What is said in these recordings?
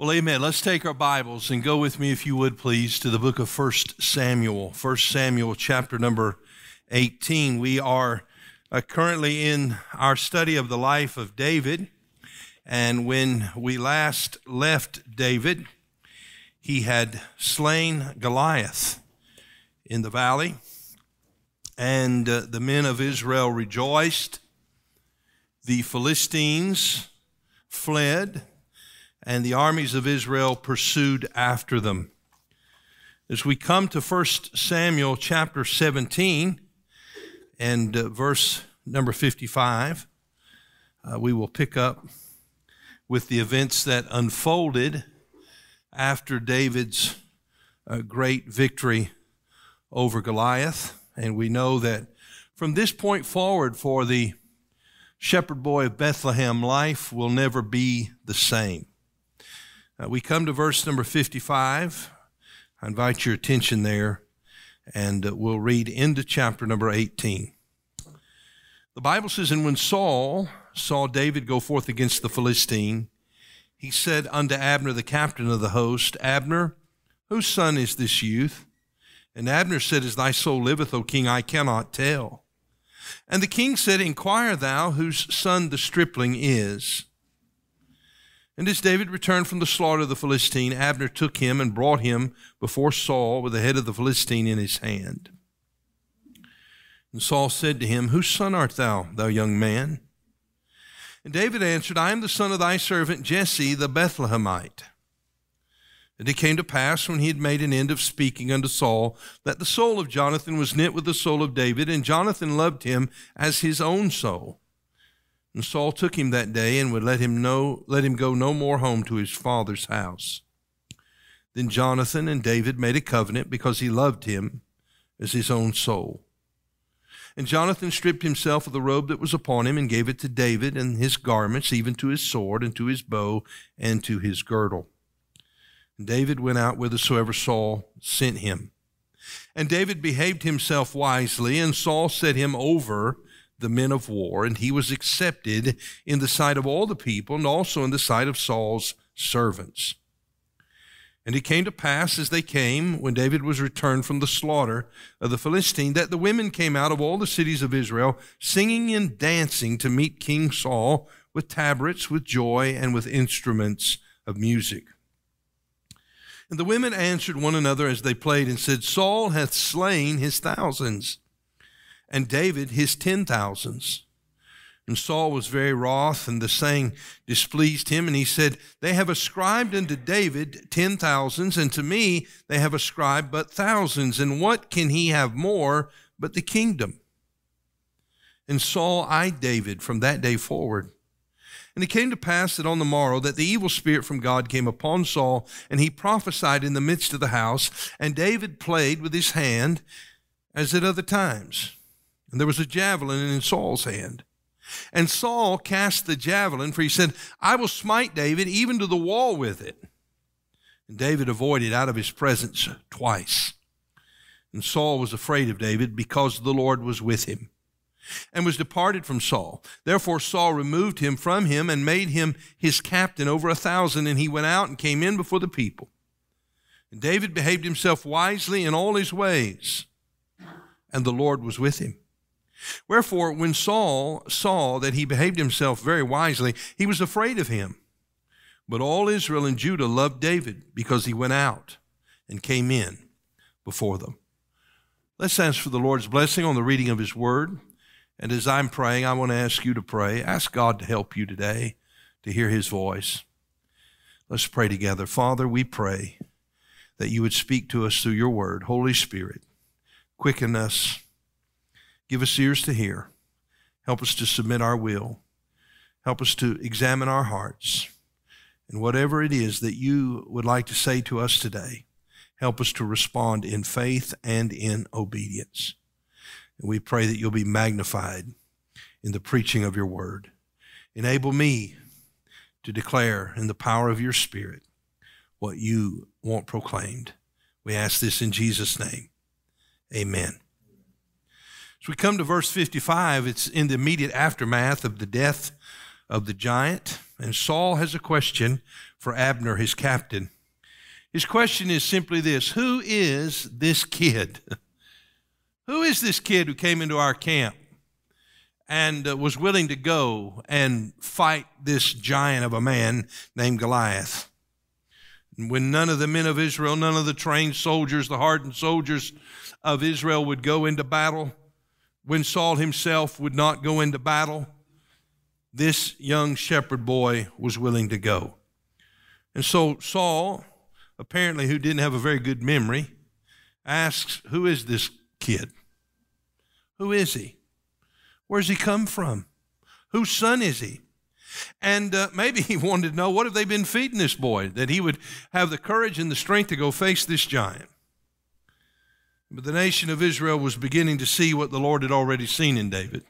Well, amen. Let's take our Bibles and go with me, if you would, please, to the book of 1 Samuel. 1 Samuel, chapter number 18. We are uh, currently in our study of the life of David. And when we last left David, he had slain Goliath in the valley. And uh, the men of Israel rejoiced. The Philistines fled and the armies of Israel pursued after them. As we come to 1 Samuel chapter 17 and uh, verse number 55, uh, we will pick up with the events that unfolded after David's uh, great victory over Goliath. And we know that from this point forward, for the shepherd boy of Bethlehem, life will never be the same. Uh, we come to verse number 55. I invite your attention there, and uh, we'll read into chapter number 18. The Bible says, And when Saul saw David go forth against the Philistine, he said unto Abner, the captain of the host, Abner, whose son is this youth? And Abner said, As thy soul liveth, O king, I cannot tell. And the king said, Inquire thou whose son the stripling is. And as David returned from the slaughter of the Philistine, Abner took him and brought him before Saul with the head of the Philistine in his hand. And Saul said to him, Whose son art thou, thou young man? And David answered, I am the son of thy servant Jesse the Bethlehemite. And it came to pass, when he had made an end of speaking unto Saul, that the soul of Jonathan was knit with the soul of David, and Jonathan loved him as his own soul. And Saul took him that day and would let him know let him go no more home to his father's house. Then Jonathan and David made a covenant because he loved him as his own soul. And Jonathan stripped himself of the robe that was upon him and gave it to David and his garments, even to his sword and to his bow and to his girdle. And David went out whithersoever Saul sent him. And David behaved himself wisely, and Saul set him over the men of war, and he was accepted in the sight of all the people and also in the sight of Saul's servants. And it came to pass as they came, when David was returned from the slaughter of the Philistine, that the women came out of all the cities of Israel, singing and dancing to meet King Saul with tabrets, with joy, and with instruments of music. And the women answered one another as they played and said, Saul hath slain his thousands and David his ten thousands. And Saul was very wroth, and the saying displeased him. And he said, They have ascribed unto David ten thousands, and to me they have ascribed but thousands. And what can he have more but the kingdom? And Saul eyed David from that day forward. And it came to pass that on the morrow that the evil spirit from God came upon Saul, and he prophesied in the midst of the house. And David played with his hand as at other times. And there was a javelin in Saul's hand. And Saul cast the javelin, for he said, I will smite David even to the wall with it. And David avoided out of his presence twice. And Saul was afraid of David because the Lord was with him and was departed from Saul. Therefore Saul removed him from him and made him his captain over a thousand, and he went out and came in before the people. And David behaved himself wisely in all his ways, and the Lord was with him. Wherefore, when Saul saw that he behaved himself very wisely, he was afraid of him. But all Israel and Judah loved David because he went out and came in before them. Let's ask for the Lord's blessing on the reading of his word. And as I'm praying, I want to ask you to pray. Ask God to help you today to hear his voice. Let's pray together. Father, we pray that you would speak to us through your word. Holy Spirit, quicken us Give us ears to hear. Help us to submit our will. Help us to examine our hearts. And whatever it is that you would like to say to us today, help us to respond in faith and in obedience. And we pray that you'll be magnified in the preaching of your word. Enable me to declare in the power of your Spirit what you want proclaimed. We ask this in Jesus' name. Amen. As we come to verse 55, it's in the immediate aftermath of the death of the giant, and Saul has a question for Abner, his captain. His question is simply this Who is this kid? Who is this kid who came into our camp and uh, was willing to go and fight this giant of a man named Goliath? When none of the men of Israel, none of the trained soldiers, the hardened soldiers of Israel would go into battle, when Saul himself would not go into battle, this young shepherd boy was willing to go. And so Saul, apparently who didn't have a very good memory, asks, Who is this kid? Who is he? Where's he come from? Whose son is he? And uh, maybe he wanted to know what have they been feeding this boy that he would have the courage and the strength to go face this giant. But the nation of Israel was beginning to see what the Lord had already seen in David.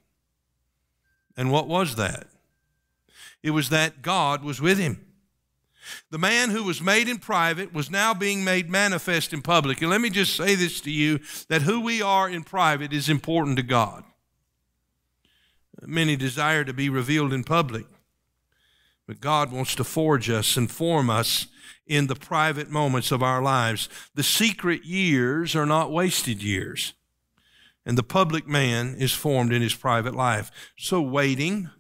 And what was that? It was that God was with him. The man who was made in private was now being made manifest in public. And let me just say this to you that who we are in private is important to God. Many desire to be revealed in public, but God wants to forge us and form us in the private moments of our lives. The secret years are not wasted years. And the public man is formed in his private life. So waiting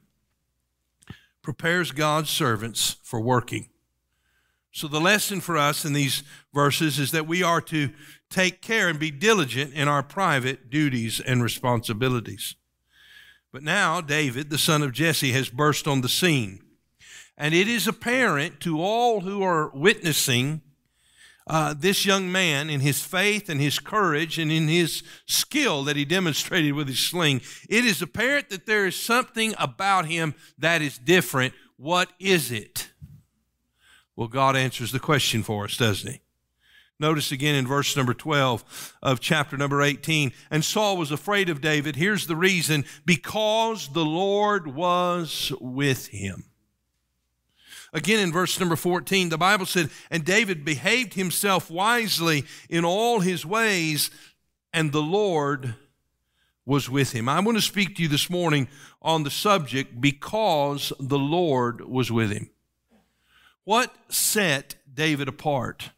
prepares God's servants for working. So the lesson for us in these verses is that we are to take care and be diligent in our private duties and responsibilities. But now David, the son of Jesse, has burst on the scene. And it is apparent to all who are witnessing uh, this young man in his faith and his courage and in his skill that he demonstrated with his sling. It is apparent that there is something about him that is different. What is it? Well, God answers the question for us, doesn't he? Notice again in verse number 12 of chapter number 18. And Saul was afraid of David. Here's the reason because the Lord was with him. Again, in verse number 14, the Bible said, And David behaved himself wisely in all his ways, and the Lord was with him. I want to speak to you this morning on the subject because the Lord was with him. What set David apart?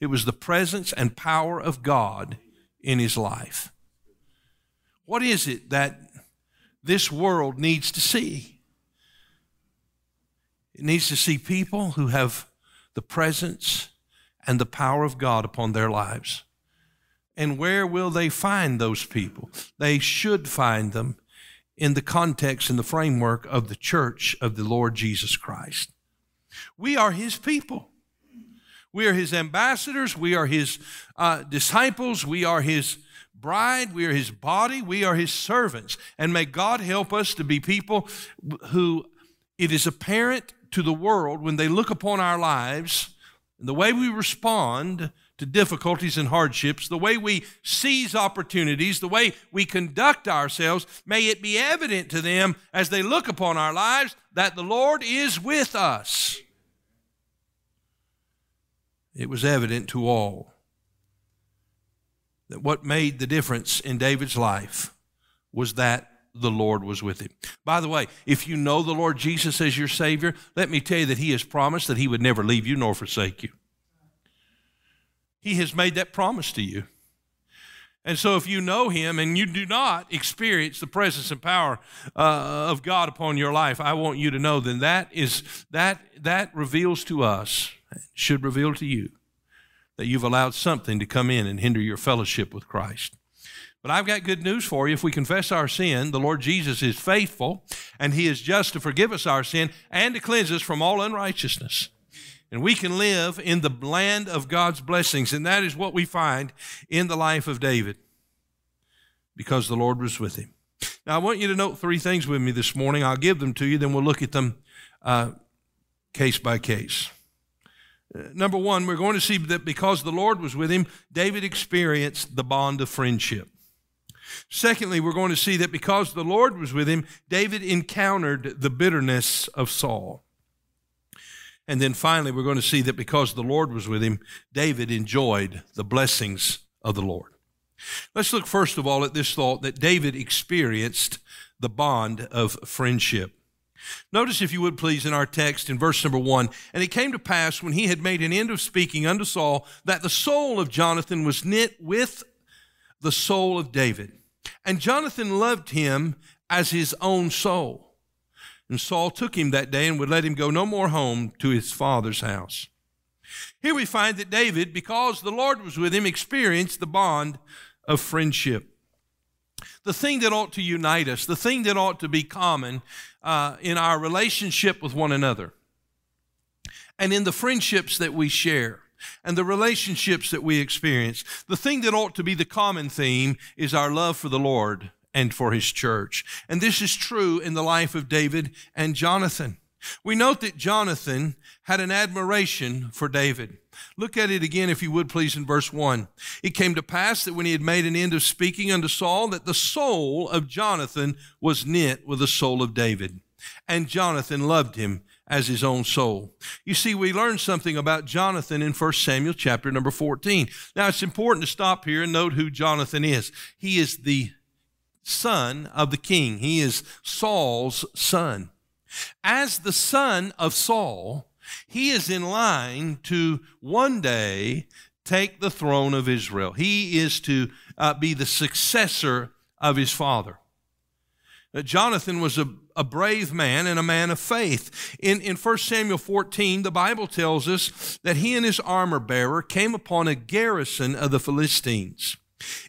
It was the presence and power of God in his life. What is it that this world needs to see? It needs to see people who have the presence and the power of God upon their lives. And where will they find those people? They should find them in the context and the framework of the church of the Lord Jesus Christ. We are His people. We are His ambassadors. We are His uh, disciples. We are His bride. We are His body. We are His servants. And may God help us to be people who it is apparent to the world when they look upon our lives and the way we respond to difficulties and hardships, the way we seize opportunities, the way we conduct ourselves, may it be evident to them as they look upon our lives that the Lord is with us. It was evident to all that what made the difference in David's life was that the Lord was with him. By the way, if you know the Lord Jesus as your Savior, let me tell you that He has promised that He would never leave you nor forsake you. He has made that promise to you. And so, if you know Him and you do not experience the presence and power uh, of God upon your life, I want you to know then that is that that reveals to us, should reveal to you, that you've allowed something to come in and hinder your fellowship with Christ. But I've got good news for you. If we confess our sin, the Lord Jesus is faithful and he is just to forgive us our sin and to cleanse us from all unrighteousness. And we can live in the land of God's blessings. And that is what we find in the life of David because the Lord was with him. Now, I want you to note three things with me this morning. I'll give them to you, then we'll look at them uh, case by case. Uh, number one, we're going to see that because the Lord was with him, David experienced the bond of friendship. Secondly, we're going to see that because the Lord was with him, David encountered the bitterness of Saul. And then finally, we're going to see that because the Lord was with him, David enjoyed the blessings of the Lord. Let's look first of all at this thought that David experienced the bond of friendship. Notice, if you would please, in our text in verse number one, and it came to pass when he had made an end of speaking unto Saul that the soul of Jonathan was knit with the soul of David. And Jonathan loved him as his own soul. And Saul took him that day and would let him go no more home to his father's house. Here we find that David, because the Lord was with him, experienced the bond of friendship. The thing that ought to unite us, the thing that ought to be common uh, in our relationship with one another and in the friendships that we share and the relationships that we experience. The thing that ought to be the common theme is our love for the Lord and for his church. And this is true in the life of David and Jonathan. We note that Jonathan had an admiration for David. Look at it again, if you would please, in verse 1. It came to pass that when he had made an end of speaking unto Saul, that the soul of Jonathan was knit with the soul of David. And Jonathan loved him as his own soul. You see, we learn something about Jonathan in 1 Samuel chapter number 14. Now, it's important to stop here and note who Jonathan is. He is the son of the king, he is Saul's son. As the son of Saul, he is in line to one day take the throne of Israel. He is to uh, be the successor of his father. Jonathan was a, a brave man and a man of faith. In, in 1 Samuel 14, the Bible tells us that he and his armor bearer came upon a garrison of the Philistines.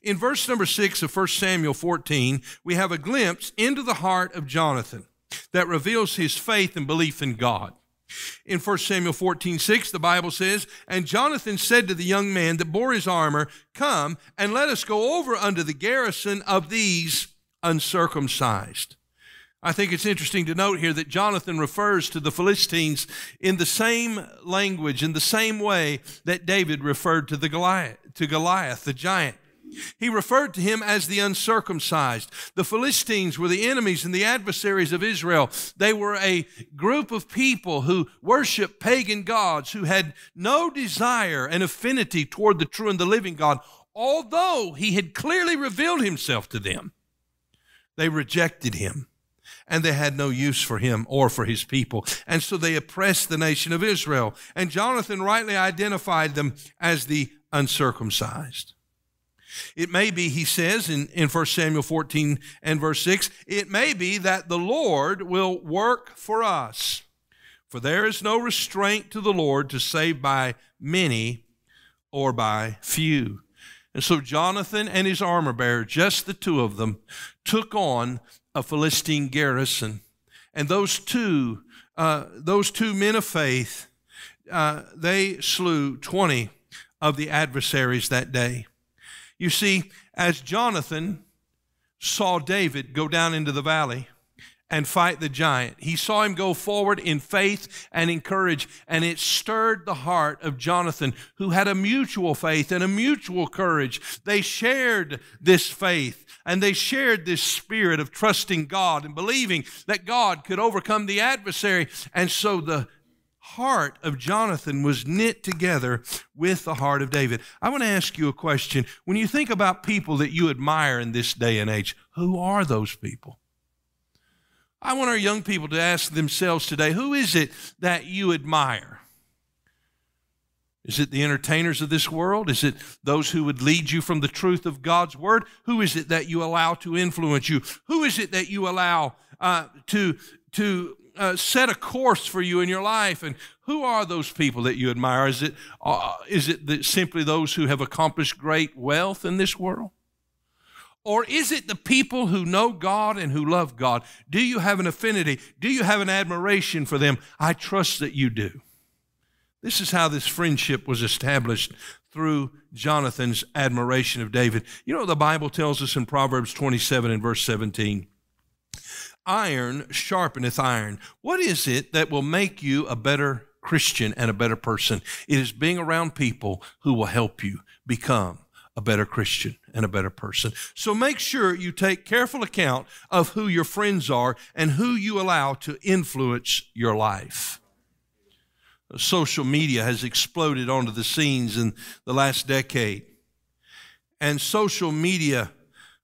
In verse number 6 of 1 Samuel 14, we have a glimpse into the heart of Jonathan that reveals his faith and belief in God. In 1 Samuel 14, 6, the Bible says, And Jonathan said to the young man that bore his armor, Come and let us go over unto the garrison of these uncircumcised. I think it's interesting to note here that Jonathan refers to the Philistines in the same language, in the same way that David referred to the Goliath, to Goliath, the giant. He referred to him as the uncircumcised. The Philistines were the enemies and the adversaries of Israel. They were a group of people who worshiped pagan gods, who had no desire and affinity toward the true and the living God, although he had clearly revealed himself to them. They rejected him and they had no use for him or for his people. And so they oppressed the nation of Israel. And Jonathan rightly identified them as the uncircumcised. It may be, he says in, in 1 Samuel 14 and verse 6, it may be that the Lord will work for us. For there is no restraint to the Lord to save by many or by few. And so Jonathan and his armor bearer, just the two of them, took on a Philistine garrison. And those two, uh, those two men of faith, uh, they slew 20 of the adversaries that day. You see, as Jonathan saw David go down into the valley, and fight the giant. He saw him go forward in faith and in courage, and it stirred the heart of Jonathan, who had a mutual faith and a mutual courage. They shared this faith and they shared this spirit of trusting God and believing that God could overcome the adversary. And so the heart of Jonathan was knit together with the heart of David. I want to ask you a question. When you think about people that you admire in this day and age, who are those people? I want our young people to ask themselves today who is it that you admire? Is it the entertainers of this world? Is it those who would lead you from the truth of God's word? Who is it that you allow to influence you? Who is it that you allow uh, to, to uh, set a course for you in your life? And who are those people that you admire? Is it, uh, is it the, simply those who have accomplished great wealth in this world? Or is it the people who know God and who love God? Do you have an affinity? Do you have an admiration for them? I trust that you do. This is how this friendship was established through Jonathan's admiration of David. You know, the Bible tells us in Proverbs 27 and verse 17 iron sharpeneth iron. What is it that will make you a better Christian and a better person? It is being around people who will help you become a better Christian and a better person. So make sure you take careful account of who your friends are and who you allow to influence your life. Social media has exploded onto the scenes in the last decade. And social media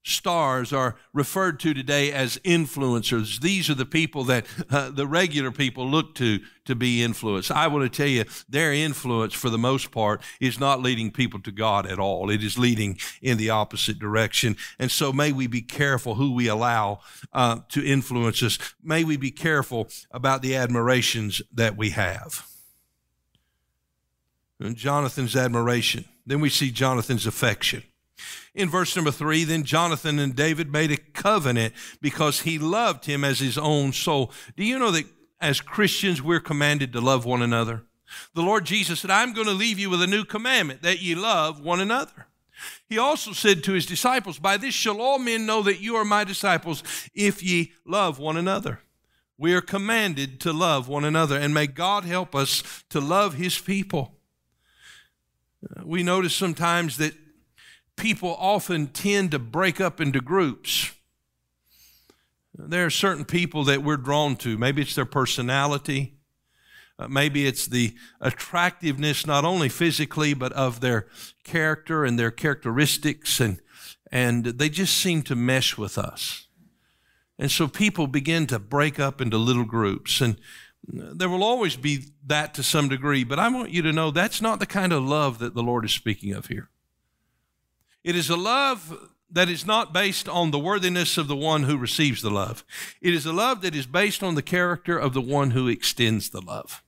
stars are referred to today as influencers. These are the people that uh, the regular people look to to be influenced. I want to tell you, their influence, for the most part, is not leading people to God at all. It is leading in the opposite direction. And so, may we be careful who we allow uh, to influence us. May we be careful about the admirations that we have. And Jonathan's admiration. Then we see Jonathan's affection. In verse number three, then Jonathan and David made a covenant because he loved him as his own soul. Do you know that as Christians, we're commanded to love one another? The Lord Jesus said, I'm going to leave you with a new commandment that ye love one another. He also said to his disciples, By this shall all men know that you are my disciples if ye love one another. We are commanded to love one another, and may God help us to love his people. Uh, we notice sometimes that people often tend to break up into groups. There are certain people that we're drawn to. Maybe it's their personality. Uh, maybe it's the attractiveness, not only physically, but of their character and their characteristics. And, and they just seem to mesh with us. And so people begin to break up into little groups. And there will always be that to some degree. But I want you to know that's not the kind of love that the Lord is speaking of here. It is a love that is not based on the worthiness of the one who receives the love. It is a love that is based on the character of the one who extends the love.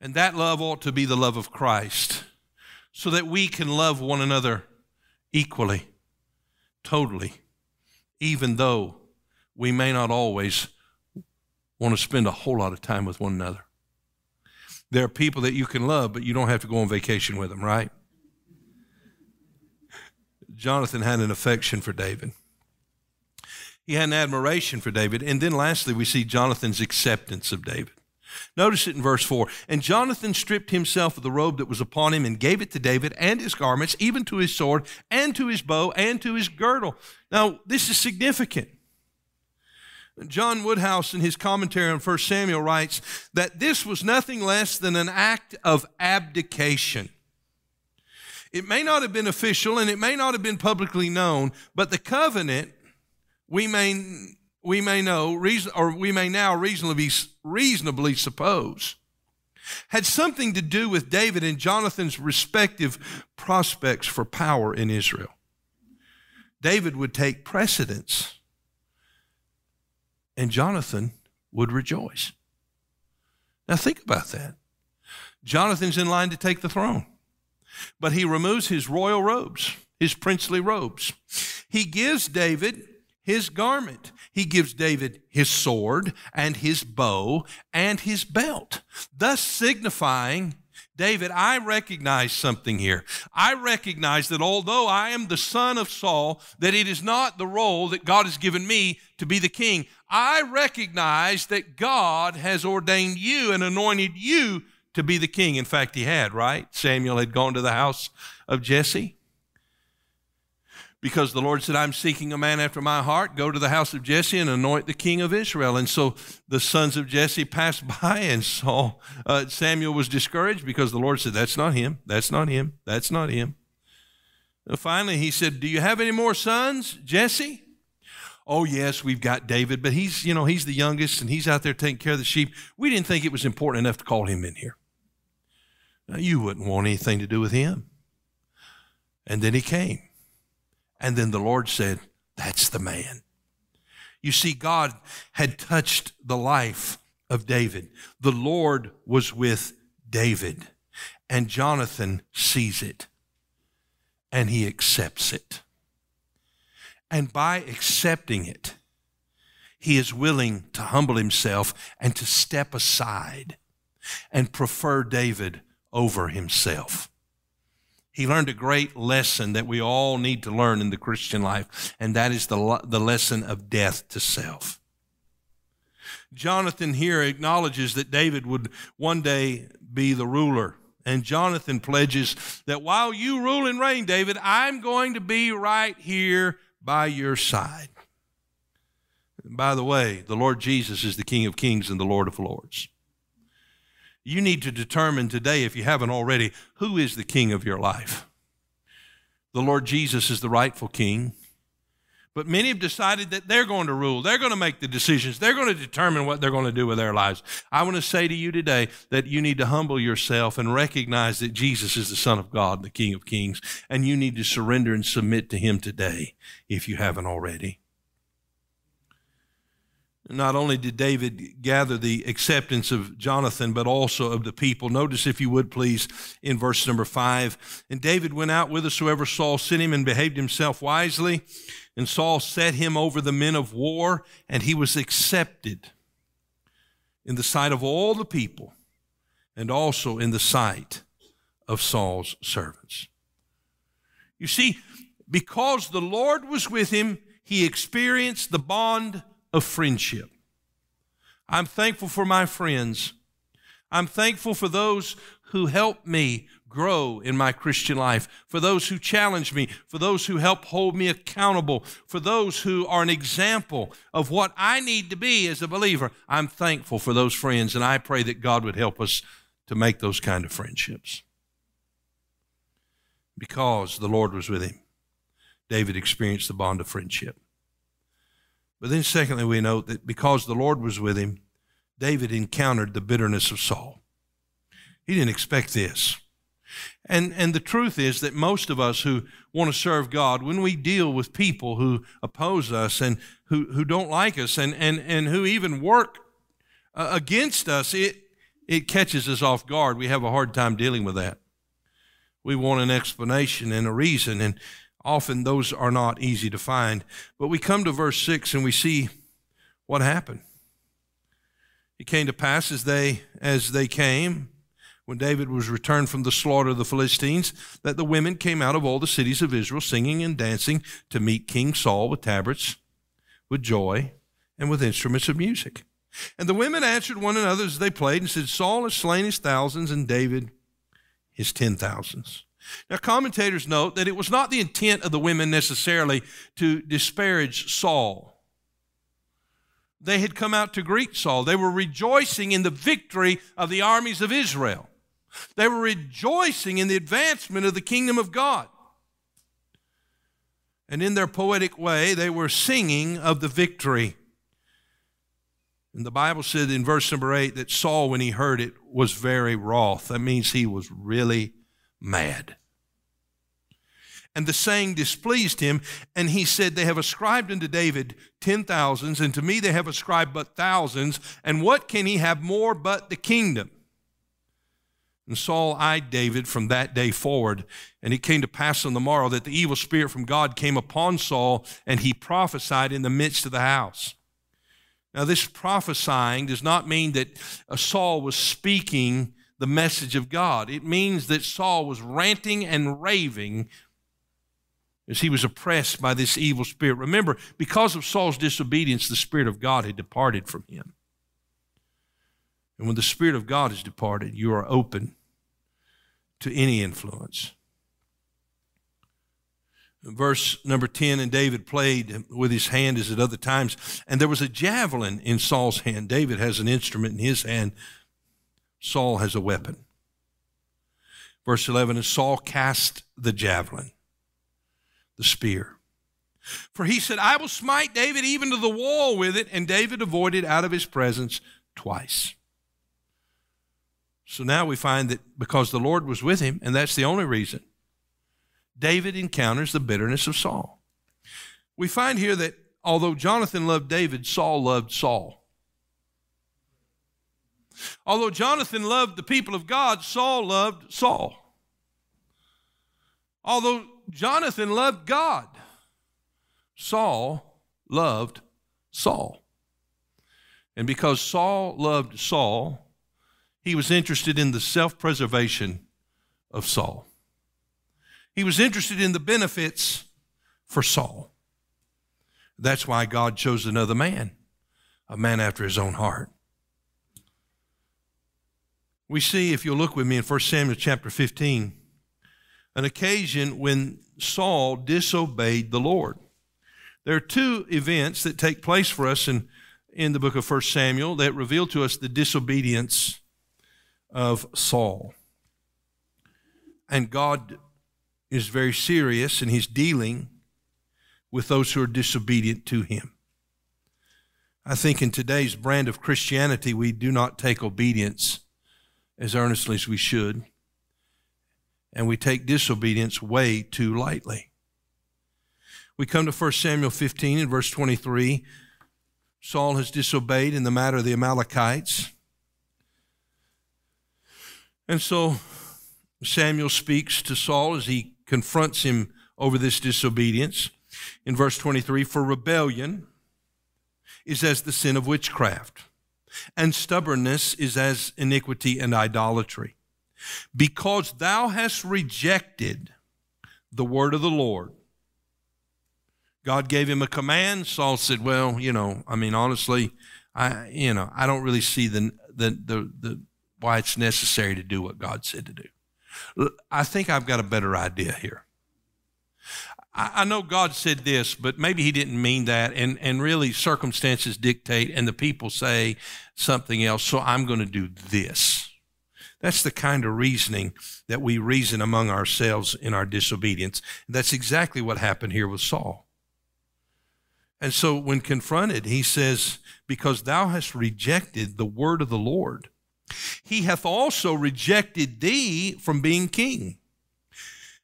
And that love ought to be the love of Christ so that we can love one another equally, totally, even though we may not always want to spend a whole lot of time with one another. There are people that you can love, but you don't have to go on vacation with them, right? Jonathan had an affection for David. He had an admiration for David. And then lastly, we see Jonathan's acceptance of David. Notice it in verse 4. And Jonathan stripped himself of the robe that was upon him and gave it to David and his garments, even to his sword and to his bow and to his girdle. Now, this is significant. John Woodhouse, in his commentary on 1 Samuel, writes that this was nothing less than an act of abdication. It may not have been official and it may not have been publicly known, but the covenant, we may, we may know, reason or we may now reasonably, reasonably suppose, had something to do with David and Jonathan's respective prospects for power in Israel. David would take precedence, and Jonathan would rejoice. Now, think about that. Jonathan's in line to take the throne. But he removes his royal robes, his princely robes. He gives David his garment. He gives David his sword and his bow and his belt, thus signifying David, I recognize something here. I recognize that although I am the son of Saul, that it is not the role that God has given me to be the king. I recognize that God has ordained you and anointed you to be the king. In fact, he had, right? Samuel had gone to the house of Jesse. Because the Lord said, I'm seeking a man after my heart. Go to the house of Jesse and anoint the king of Israel. And so the sons of Jesse passed by and saw uh, Samuel was discouraged because the Lord said, That's not him. That's not him. That's not him. And finally, he said, Do you have any more sons, Jesse? oh yes we've got david but he's you know he's the youngest and he's out there taking care of the sheep we didn't think it was important enough to call him in here now, you wouldn't want anything to do with him. And then he came. And then the Lord said, That's the man. You see, God had touched the life of David. The Lord was with David. And Jonathan sees it. And he accepts it. And by accepting it, he is willing to humble himself and to step aside and prefer David over himself. He learned a great lesson that we all need to learn in the Christian life, and that is the, the lesson of death to self. Jonathan here acknowledges that David would one day be the ruler. And Jonathan pledges that while you rule and reign, David, I'm going to be right here by your side. by the way, the Lord Jesus is the King of kings and the Lord of lords. You need to determine today, if you haven't already, who is the king of your life. The Lord Jesus is the rightful king. But many have decided that they're going to rule. They're going to make the decisions. They're going to determine what they're going to do with their lives. I want to say to you today that you need to humble yourself and recognize that Jesus is the Son of God, the King of Kings, and you need to surrender and submit to Him today if you haven't already. Not only did David gather the acceptance of Jonathan, but also of the people. Notice, if you would please, in verse number five. And David went out whithersoever Saul sent him and behaved himself wisely. And Saul set him over the men of war, and he was accepted in the sight of all the people and also in the sight of Saul's servants. You see, because the Lord was with him, he experienced the bond of friendship. I'm thankful for my friends. I'm thankful for those who help me grow in my Christian life, for those who challenge me, for those who help hold me accountable, for those who are an example of what I need to be as a believer. I'm thankful for those friends, and I pray that God would help us to make those kind of friendships. Because the Lord was with him, David experienced the bond of friendship. But then, secondly, we note that because the Lord was with him, David encountered the bitterness of Saul. He didn't expect this. And, and the truth is that most of us who want to serve God, when we deal with people who oppose us and who, who don't like us and, and, and who even work uh, against us, it, it catches us off guard. We have a hard time dealing with that. We want an explanation and a reason, and often those are not easy to find. But we come to verse 6 and we see what happened. It came to pass as they as they came when David was returned from the slaughter of the Philistines that the women came out of all the cities of Israel singing and dancing to meet King Saul with tabrets, with joy, and with instruments of music. And the women answered one another as they played and said, Saul has slain his thousands and David his ten thousands. Now, commentators note that it was not the intent of the women necessarily to disparage Saul. They had come out to greet Saul. They were rejoicing in the victory of the armies of Israel. They were rejoicing in the advancement of the kingdom of God. And in their poetic way, they were singing of the victory. And the Bible said in verse number eight that Saul, when he heard it, was very wroth. That means he was really mad. And the saying displeased him, and he said, They have ascribed unto David ten thousands, and to me they have ascribed but thousands, and what can he have more but the kingdom? And Saul eyed David from that day forward. And it came to pass on the morrow that the evil spirit from God came upon Saul, and he prophesied in the midst of the house. Now, this prophesying does not mean that uh, Saul was speaking the message of God. It means that Saul was ranting and raving as he was oppressed by this evil spirit. Remember, because of Saul's disobedience, the Spirit of God had departed from him. And when the Spirit of God has departed, you are open to any influence. Verse number 10 And David played with his hand as at other times, and there was a javelin in Saul's hand. David has an instrument in his hand, Saul has a weapon. Verse 11 And Saul cast the javelin, the spear. For he said, I will smite David even to the wall with it. And David avoided out of his presence twice. So now we find that because the Lord was with him, and that's the only reason, David encounters the bitterness of Saul. We find here that although Jonathan loved David, Saul loved Saul. Although Jonathan loved the people of God, Saul loved Saul. Although Jonathan loved God, Saul loved Saul. And because Saul loved Saul, he was interested in the self preservation of Saul. He was interested in the benefits for Saul. That's why God chose another man, a man after his own heart. We see, if you'll look with me in 1 Samuel chapter 15, an occasion when Saul disobeyed the Lord. There are two events that take place for us in, in the book of 1 Samuel that reveal to us the disobedience of Saul. And God is very serious and he's dealing with those who are disobedient to him. I think in today's brand of Christianity, we do not take obedience as earnestly as we should, and we take disobedience way too lightly. We come to 1 Samuel 15 and verse 23. Saul has disobeyed in the matter of the Amalekites. And so Samuel speaks to Saul as he confronts him over this disobedience. In verse 23, for rebellion is as the sin of witchcraft, and stubbornness is as iniquity and idolatry. Because thou hast rejected the word of the Lord. God gave him a command. Saul said, Well, you know, I mean, honestly, I, you know, I don't really see the, the, the, the why it's necessary to do what God said to do. I think I've got a better idea here. I know God said this, but maybe He didn't mean that, and, and really circumstances dictate, and the people say something else, so I'm going to do this. That's the kind of reasoning that we reason among ourselves in our disobedience. That's exactly what happened here with Saul. And so when confronted, he says, Because thou hast rejected the word of the Lord, he hath also rejected thee from being king.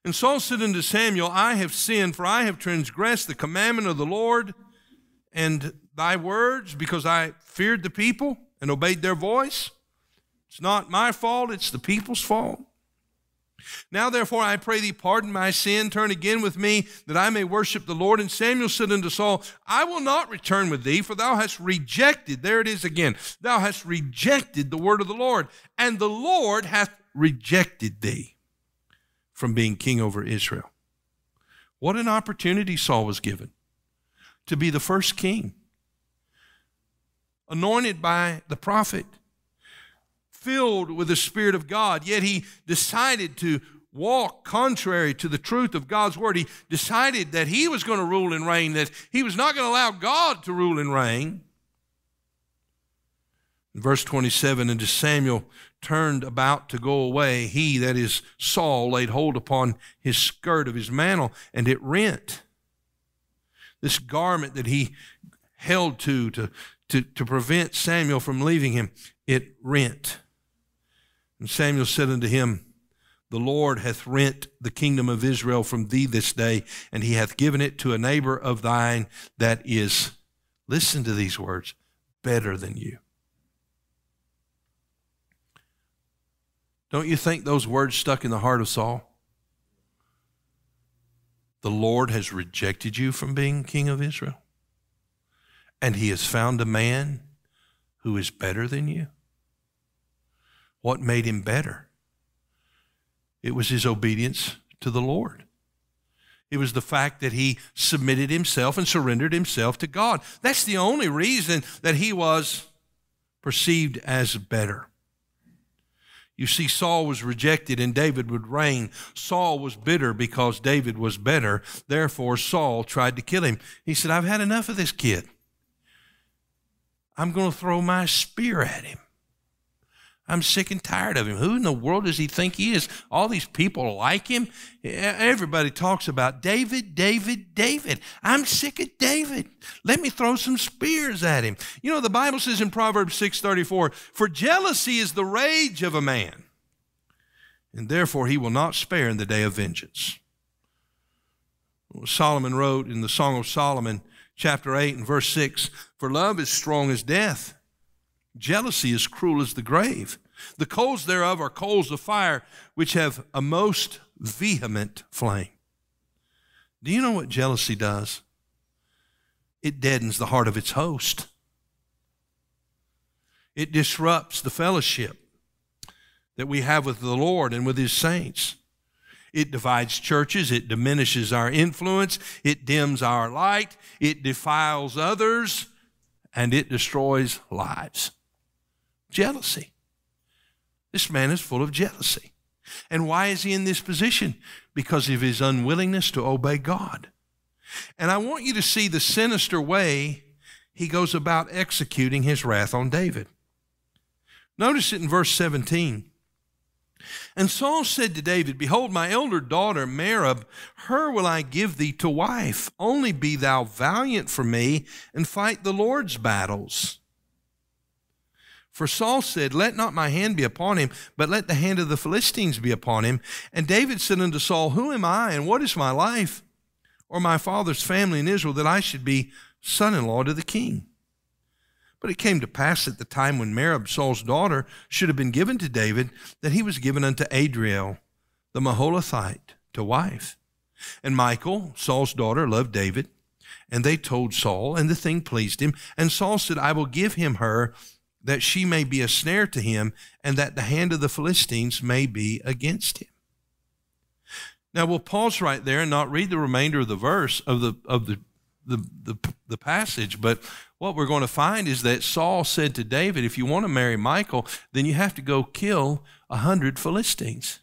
And Saul said unto Samuel, I have sinned, for I have transgressed the commandment of the Lord and thy words, because I feared the people and obeyed their voice. It's not my fault, it's the people's fault. Now, therefore, I pray thee, pardon my sin, turn again with me, that I may worship the Lord. And Samuel said unto Saul, I will not return with thee, for thou hast rejected, there it is again, thou hast rejected the word of the Lord, and the Lord hath rejected thee from being king over Israel. What an opportunity Saul was given to be the first king, anointed by the prophet, filled with the Spirit of God, yet he decided to walk contrary to the truth of God's word. He decided that he was going to rule and reign, that he was not going to allow God to rule and reign. Verse 27, and as Samuel turned about to go away, he, that is Saul, laid hold upon his skirt of his mantle, and it rent. This garment that he held to, to, to, to prevent Samuel from leaving him, it rent. And Samuel said unto him, The Lord hath rent the kingdom of Israel from thee this day, and he hath given it to a neighbor of thine that is, listen to these words, better than you. Don't you think those words stuck in the heart of Saul? The Lord has rejected you from being king of Israel, and he has found a man who is better than you. What made him better? It was his obedience to the Lord. It was the fact that he submitted himself and surrendered himself to God. That's the only reason that he was perceived as better. You see, Saul was rejected and David would reign. Saul was bitter because David was better. Therefore, Saul tried to kill him. He said, I've had enough of this kid. I'm going to throw my spear at him. I'm sick and tired of him. Who in the world does he think he is? All these people like him. Everybody talks about David, David, David. I'm sick of David. Let me throw some spears at him. You know, the Bible says in Proverbs 6:34, "For jealousy is the rage of a man, and therefore he will not spare in the day of vengeance." Solomon wrote in the Song of Solomon, chapter 8 and verse 6, "For love is strong as death." Jealousy is cruel as the grave. The coals thereof are coals of fire, which have a most vehement flame. Do you know what jealousy does? It deadens the heart of its host. It disrupts the fellowship that we have with the Lord and with His saints. It divides churches. It diminishes our influence. It dims our light. It defiles others and it destroys lives. Jealousy. This man is full of jealousy. And why is he in this position? Because of his unwillingness to obey God. And I want you to see the sinister way he goes about executing his wrath on David. Notice it in verse 17. And Saul said to David, Behold, my elder daughter Merab, her will I give thee to wife. Only be thou valiant for me and fight the Lord's battles. For Saul said, Let not my hand be upon him, but let the hand of the Philistines be upon him. And David said unto Saul, Who am I, and what is my life, or my father's family in Israel, that I should be son in law to the king? But it came to pass at the time when Merab, Saul's daughter, should have been given to David, that he was given unto Adriel, the Meholathite, to wife. And Michal, Saul's daughter, loved David. And they told Saul, and the thing pleased him. And Saul said, I will give him her, that she may be a snare to him, and that the hand of the Philistines may be against him. Now we'll pause right there and not read the remainder of the verse of the of the the, the, the passage, but what we're going to find is that Saul said to David, if you want to marry Michal, then you have to go kill a hundred Philistines.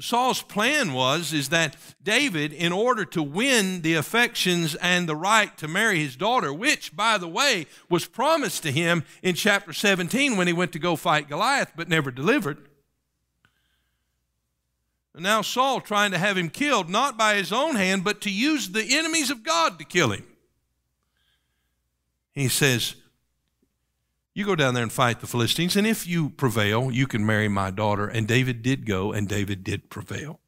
Saul's plan was is that David, in order to win the affections and the right to marry his daughter, which, by the way, was promised to him in chapter 17 when he went to go fight Goliath, but never delivered. And now Saul trying to have him killed, not by his own hand, but to use the enemies of God to kill him. He says, You go down there and fight the Philistines, and if you prevail, you can marry my daughter. And David did go, and David did prevail.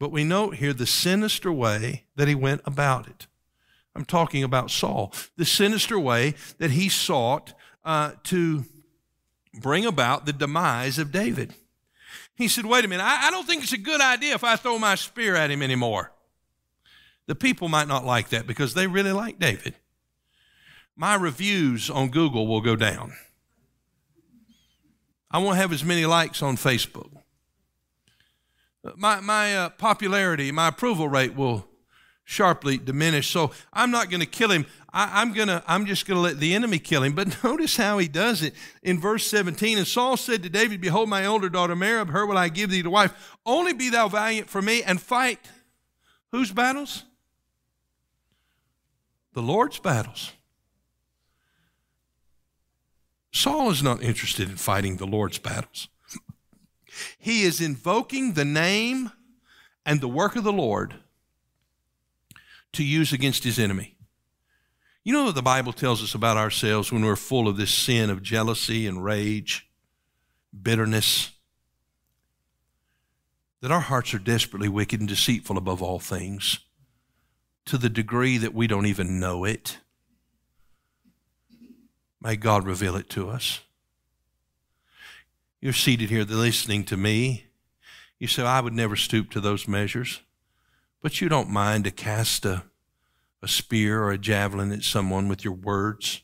But we note here the sinister way that he went about it. I'm talking about Saul. The sinister way that he sought uh, to bring about the demise of David. He said, Wait a minute, I, I don't think it's a good idea if I throw my spear at him anymore. The people might not like that because they really like David. My reviews on Google will go down. I won't have as many likes on Facebook. My, my uh, popularity, my approval rate will sharply diminish. So I'm not going to kill him. I, am gonna, I'm just gonna let the enemy kill him. But notice how he does it in verse 17. And Saul said to David, Behold, my elder daughter Merab, her will I give thee to wife. Only be thou valiant for me and fight whose battles? The Lord's battles. Saul is not interested in fighting the Lord's battles. He is invoking the name and the work of the Lord to use against his enemy. You know what the Bible tells us about ourselves when we're full of this sin of jealousy and rage, bitterness? That our hearts are desperately wicked and deceitful above all things to the degree that we don't even know it. May God reveal it to us. You're seated here listening to me. You say, I would never stoop to those measures, but you don't mind to cast a a spear or a javelin at someone with your words.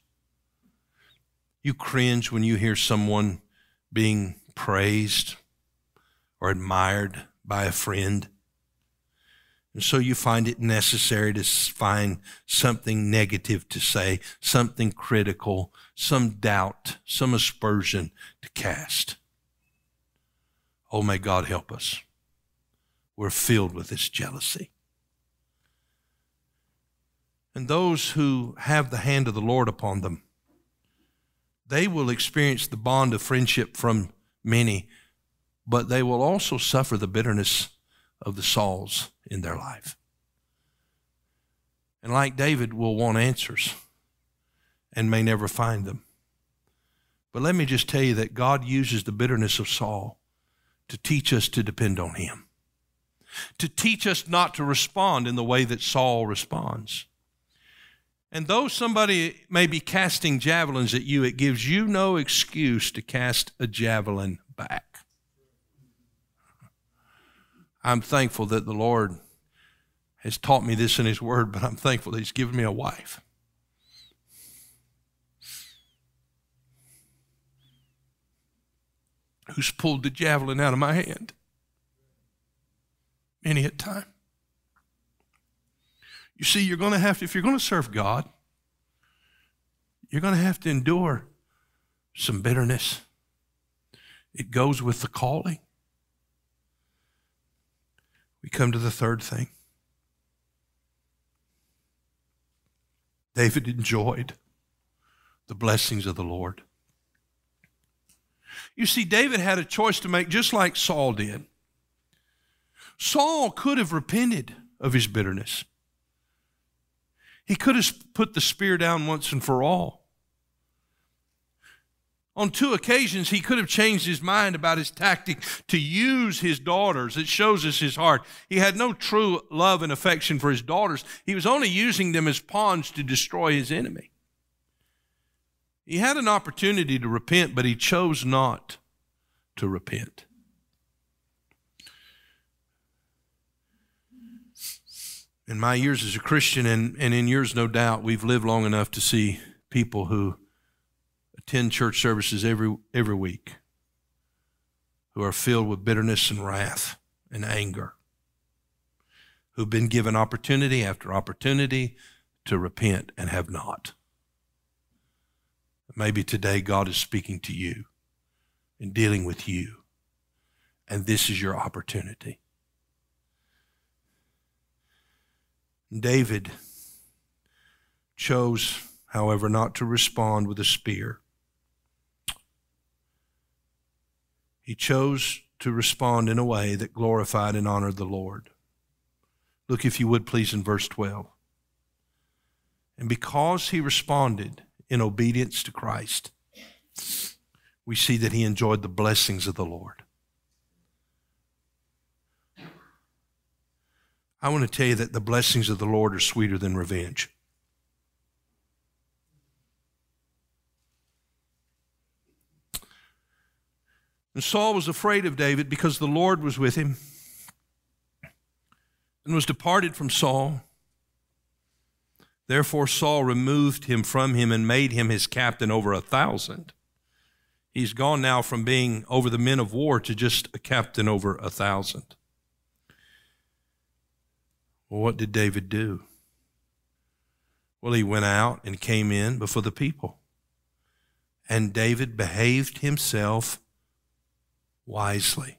You cringe when you hear someone being praised or admired by a friend. And so you find it necessary to find something negative to say, something critical, some doubt, some aspersion to cast. Oh, may God help us. We're filled with this jealousy. And those who have the hand of the Lord upon them, they will experience the bond of friendship from many, but they will also suffer the bitterness of the Sauls in their life. And like David, will want answers and may never find them. But let me just tell you that God uses the bitterness of Saul to teach us to depend on him, to teach us not to respond in the way that Saul responds. And though somebody may be casting javelins at you, it gives you no excuse to cast a javelin back. I'm thankful that the Lord has taught me this in His Word, but I'm thankful that He's given me a wife. Who's pulled the javelin out of my hand many a time. You see, you're going to have to, if you're going to serve God, you're going to have to endure some bitterness. It goes with the calling. We come to the third thing. David enjoyed the blessings of the Lord. You see, David had a choice to make just like Saul did. Saul could have repented of his bitterness. He could have put the spear down once and for all. On two occasions, he could have changed his mind about his tactic to use his daughters. It shows us his heart. He had no true love and affection for his daughters. He was only using them as pawns to destroy his enemy. He had an opportunity to repent, but he chose not to repent. In my years as a Christian, and, and in yours, no doubt, we've lived long enough to see people who attend church services every, every week who are filled with bitterness and wrath and anger, who've been given opportunity after opportunity to repent and have not. Maybe today God is speaking to you and dealing with you, and this is your opportunity. David chose, however, not to respond with a spear. He chose to respond in a way that glorified and honored the Lord. Look, if you would, please, in verse 12. And because he responded in obedience to Christ, we see that he enjoyed the blessings of the Lord. I want to tell you that the blessings of the Lord are sweeter than revenge. And Saul was afraid of David because the Lord was with him and was departed from Saul. Therefore, Saul removed him from him and made him his captain over a thousand. He's gone now from being over the men of war to just a captain over a thousand. Well, what did David do? Well, he went out and came in before the people. And David behaved himself wisely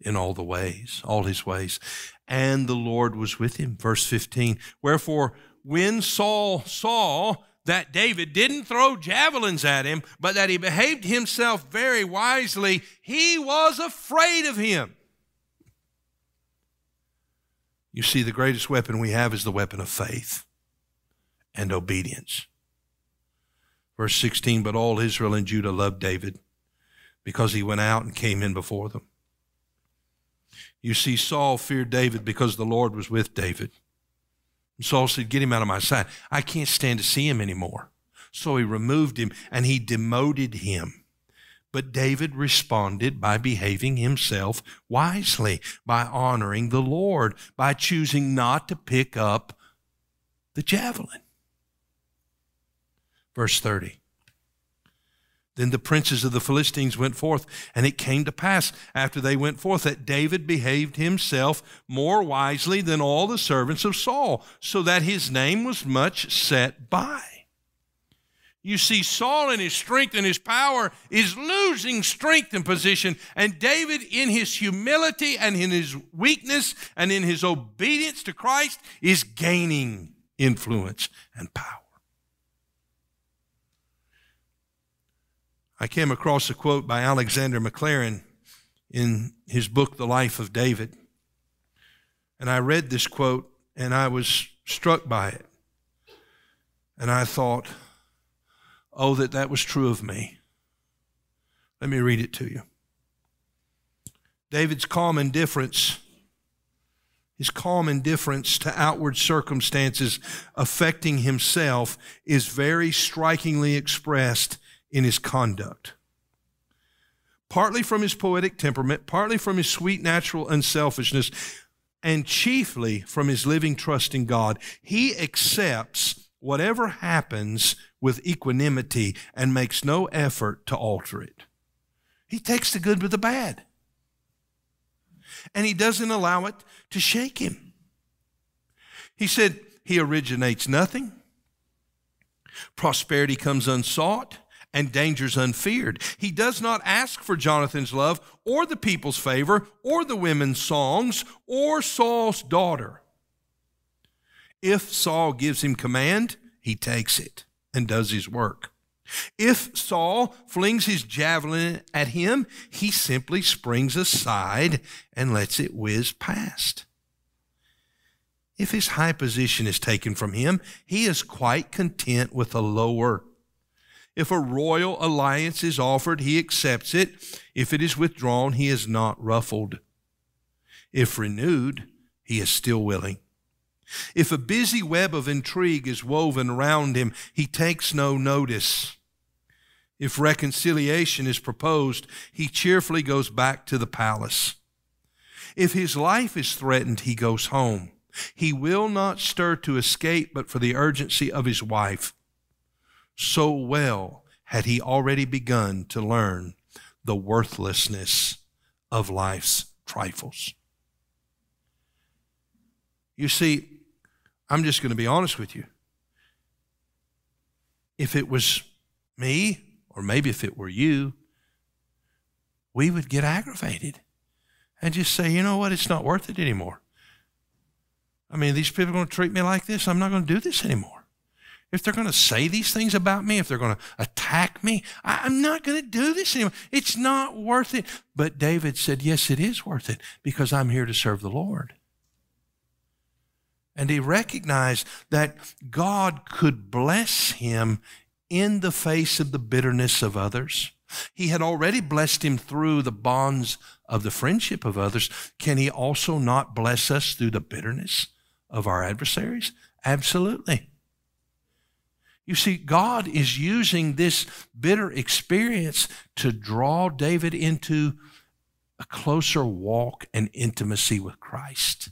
in all the ways, all his ways. And the Lord was with him. Verse 15. Wherefore, when Saul saw that David didn't throw javelins at him, but that he behaved himself very wisely, he was afraid of him. You see, the greatest weapon we have is the weapon of faith and obedience. Verse 16, but all Israel and Judah loved David because he went out and came in before them. You see, Saul feared David because the Lord was with David. And Saul said, Get him out of my sight. I can't stand to see him anymore. So he removed him and he demoted him. But David responded by behaving himself wisely, by honoring the Lord, by choosing not to pick up the javelin. Verse 30. Then the princes of the Philistines went forth, and it came to pass after they went forth that David behaved himself more wisely than all the servants of Saul, so that his name was much set by. You see, Saul in his strength and his power is losing strength and position, and David in his humility and in his weakness and in his obedience to Christ is gaining influence and power. I came across a quote by Alexander Maclaren in his book, The Life of David. And I read this quote and I was struck by it. And I thought, oh, that that was true of me. Let me read it to you. David's calm indifference, his calm indifference to outward circumstances affecting himself, is very strikingly expressed in his conduct. Partly from his poetic temperament, partly from his sweet natural unselfishness, and chiefly from his living trust in God, he accepts whatever happens with equanimity and makes no effort to alter it. He takes the good with the bad. And he doesn't allow it to shake him. He said, He originates nothing. Prosperity comes unsought and dangers unfeared. He does not ask for Jonathan's love or the people's favor or the women's songs or Saul's daughter. If Saul gives him command, he takes it and does his work. If Saul flings his javelin at him, he simply springs aside and lets it whiz past. If his high position is taken from him, he is quite content with a lower. If a royal alliance is offered, he accepts it. If it is withdrawn, he is not ruffled. If renewed, he is still willing. If a busy web of intrigue is woven around him, he takes no notice. If reconciliation is proposed, he cheerfully goes back to the palace. If his life is threatened, he goes home. He will not stir to escape but for the urgency of his wife. So well had he already begun to learn the worthlessness of life's trifles. You see, I'm just going to be honest with you. If it was me, or maybe if it were you, we would get aggravated and just say, you know what, it's not worth it anymore. I mean, these people are going to treat me like this. I'm not going to do this anymore. If they're going to say these things about me, if they're going to attack me, I, am not going to do this anymore. It's not worth it. But David said, Yes, it is worth it because I'm here to serve the Lord. And he recognized that God could bless him in the face of the bitterness of others. He had already blessed him through the bonds of the friendship of others. Can he also not bless us through the bitterness of our adversaries? Absolutely. You see, God is using this bitter experience to draw David into a closer walk and intimacy with Christ.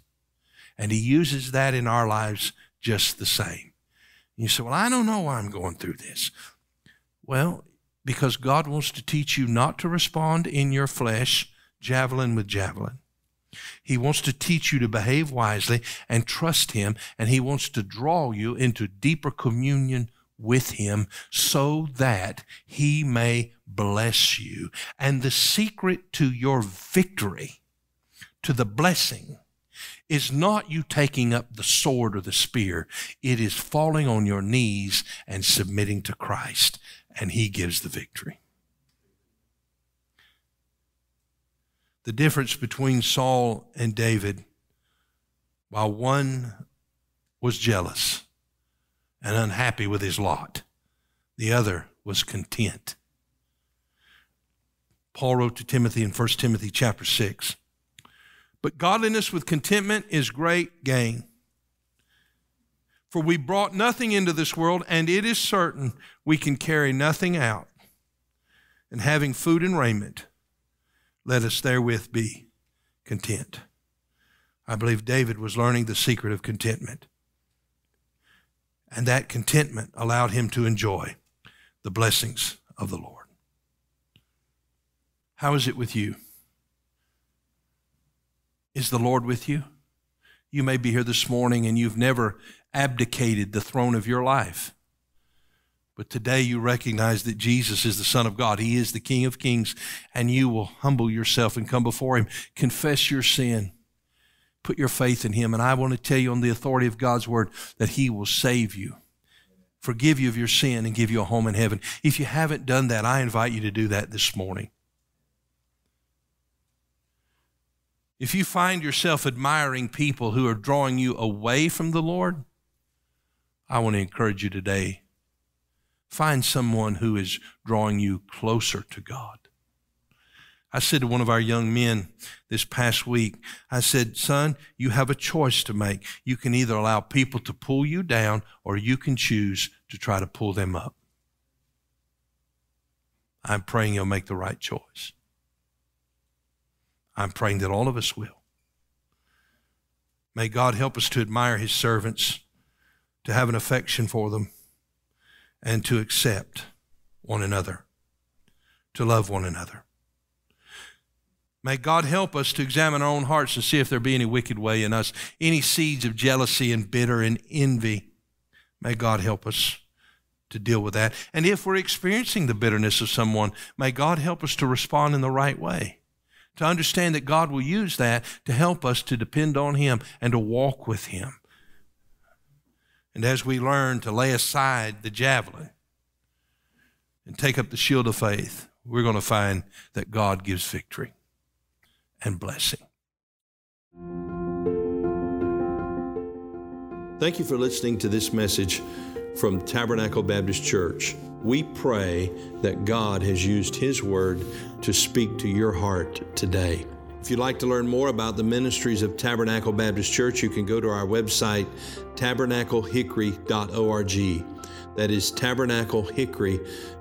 And he uses that in our lives just the same. You say, Well, I don't know why I'm going through this. Well, because God wants to teach you not to respond in your flesh, javelin with javelin. He wants to teach you to behave wisely and trust Him, and He wants to draw you into deeper communion with Him so that He may bless you. And the secret to your victory, to the blessing, is not you taking up the sword or the spear. It is falling on your knees and submitting to Christ, and He gives the victory. The difference between Saul and David, while one was jealous and unhappy with his lot, the other was content. Paul wrote to Timothy in 1 Timothy chapter 6 but godliness with contentment is great gain. For we brought nothing into this world, and it is certain we can carry nothing out. And having food and raiment, let us therewith be content. I believe David was learning the secret of contentment. And that contentment allowed him to enjoy the blessings of the Lord. How is it with you? Is the Lord with you? You may be here this morning and you've never abdicated the throne of your life. But today you recognize that Jesus is the Son of God. He is the King of Kings, and you will humble yourself and come before Him. Confess your sin. Put your faith in Him. And I want to tell you on the authority of God's Word that He will save you, forgive you of your sin, and give you a home in heaven. If you haven't done that, I invite you to do that this morning. If you find yourself admiring people who are drawing you away from the Lord, I want to encourage you today. Find someone who is drawing you closer to God. I said to one of our young men this past week, I said, Son, you have a choice to make. You can either allow people to pull you down or you can choose to try to pull them up. I'm praying you'll make the right choice. I'm praying that all of us will. May God help us to admire his servants, to have an affection for them, and to accept one another, to love one another. May God help us to examine our own hearts and see if there be any wicked way in us, any seeds of jealousy and bitter and envy. May God help us to deal with that. And if we're experiencing the bitterness of someone, may God help us to respond in the right way, to understand that God will use that to help us to depend on Him and to walk with Him. And as we learn to lay aside the javelin and take up the shield of faith, we're going to find that God gives victory and blessing. Thank you for listening to this message from Tabernacle Baptist Church. We pray that God has used His Word to speak to your heart today. If you'd like to learn more about the ministries of Tabernacle Baptist Church, you can go to our website, tabernaclehickory.org. That is tabernaclehickory.org.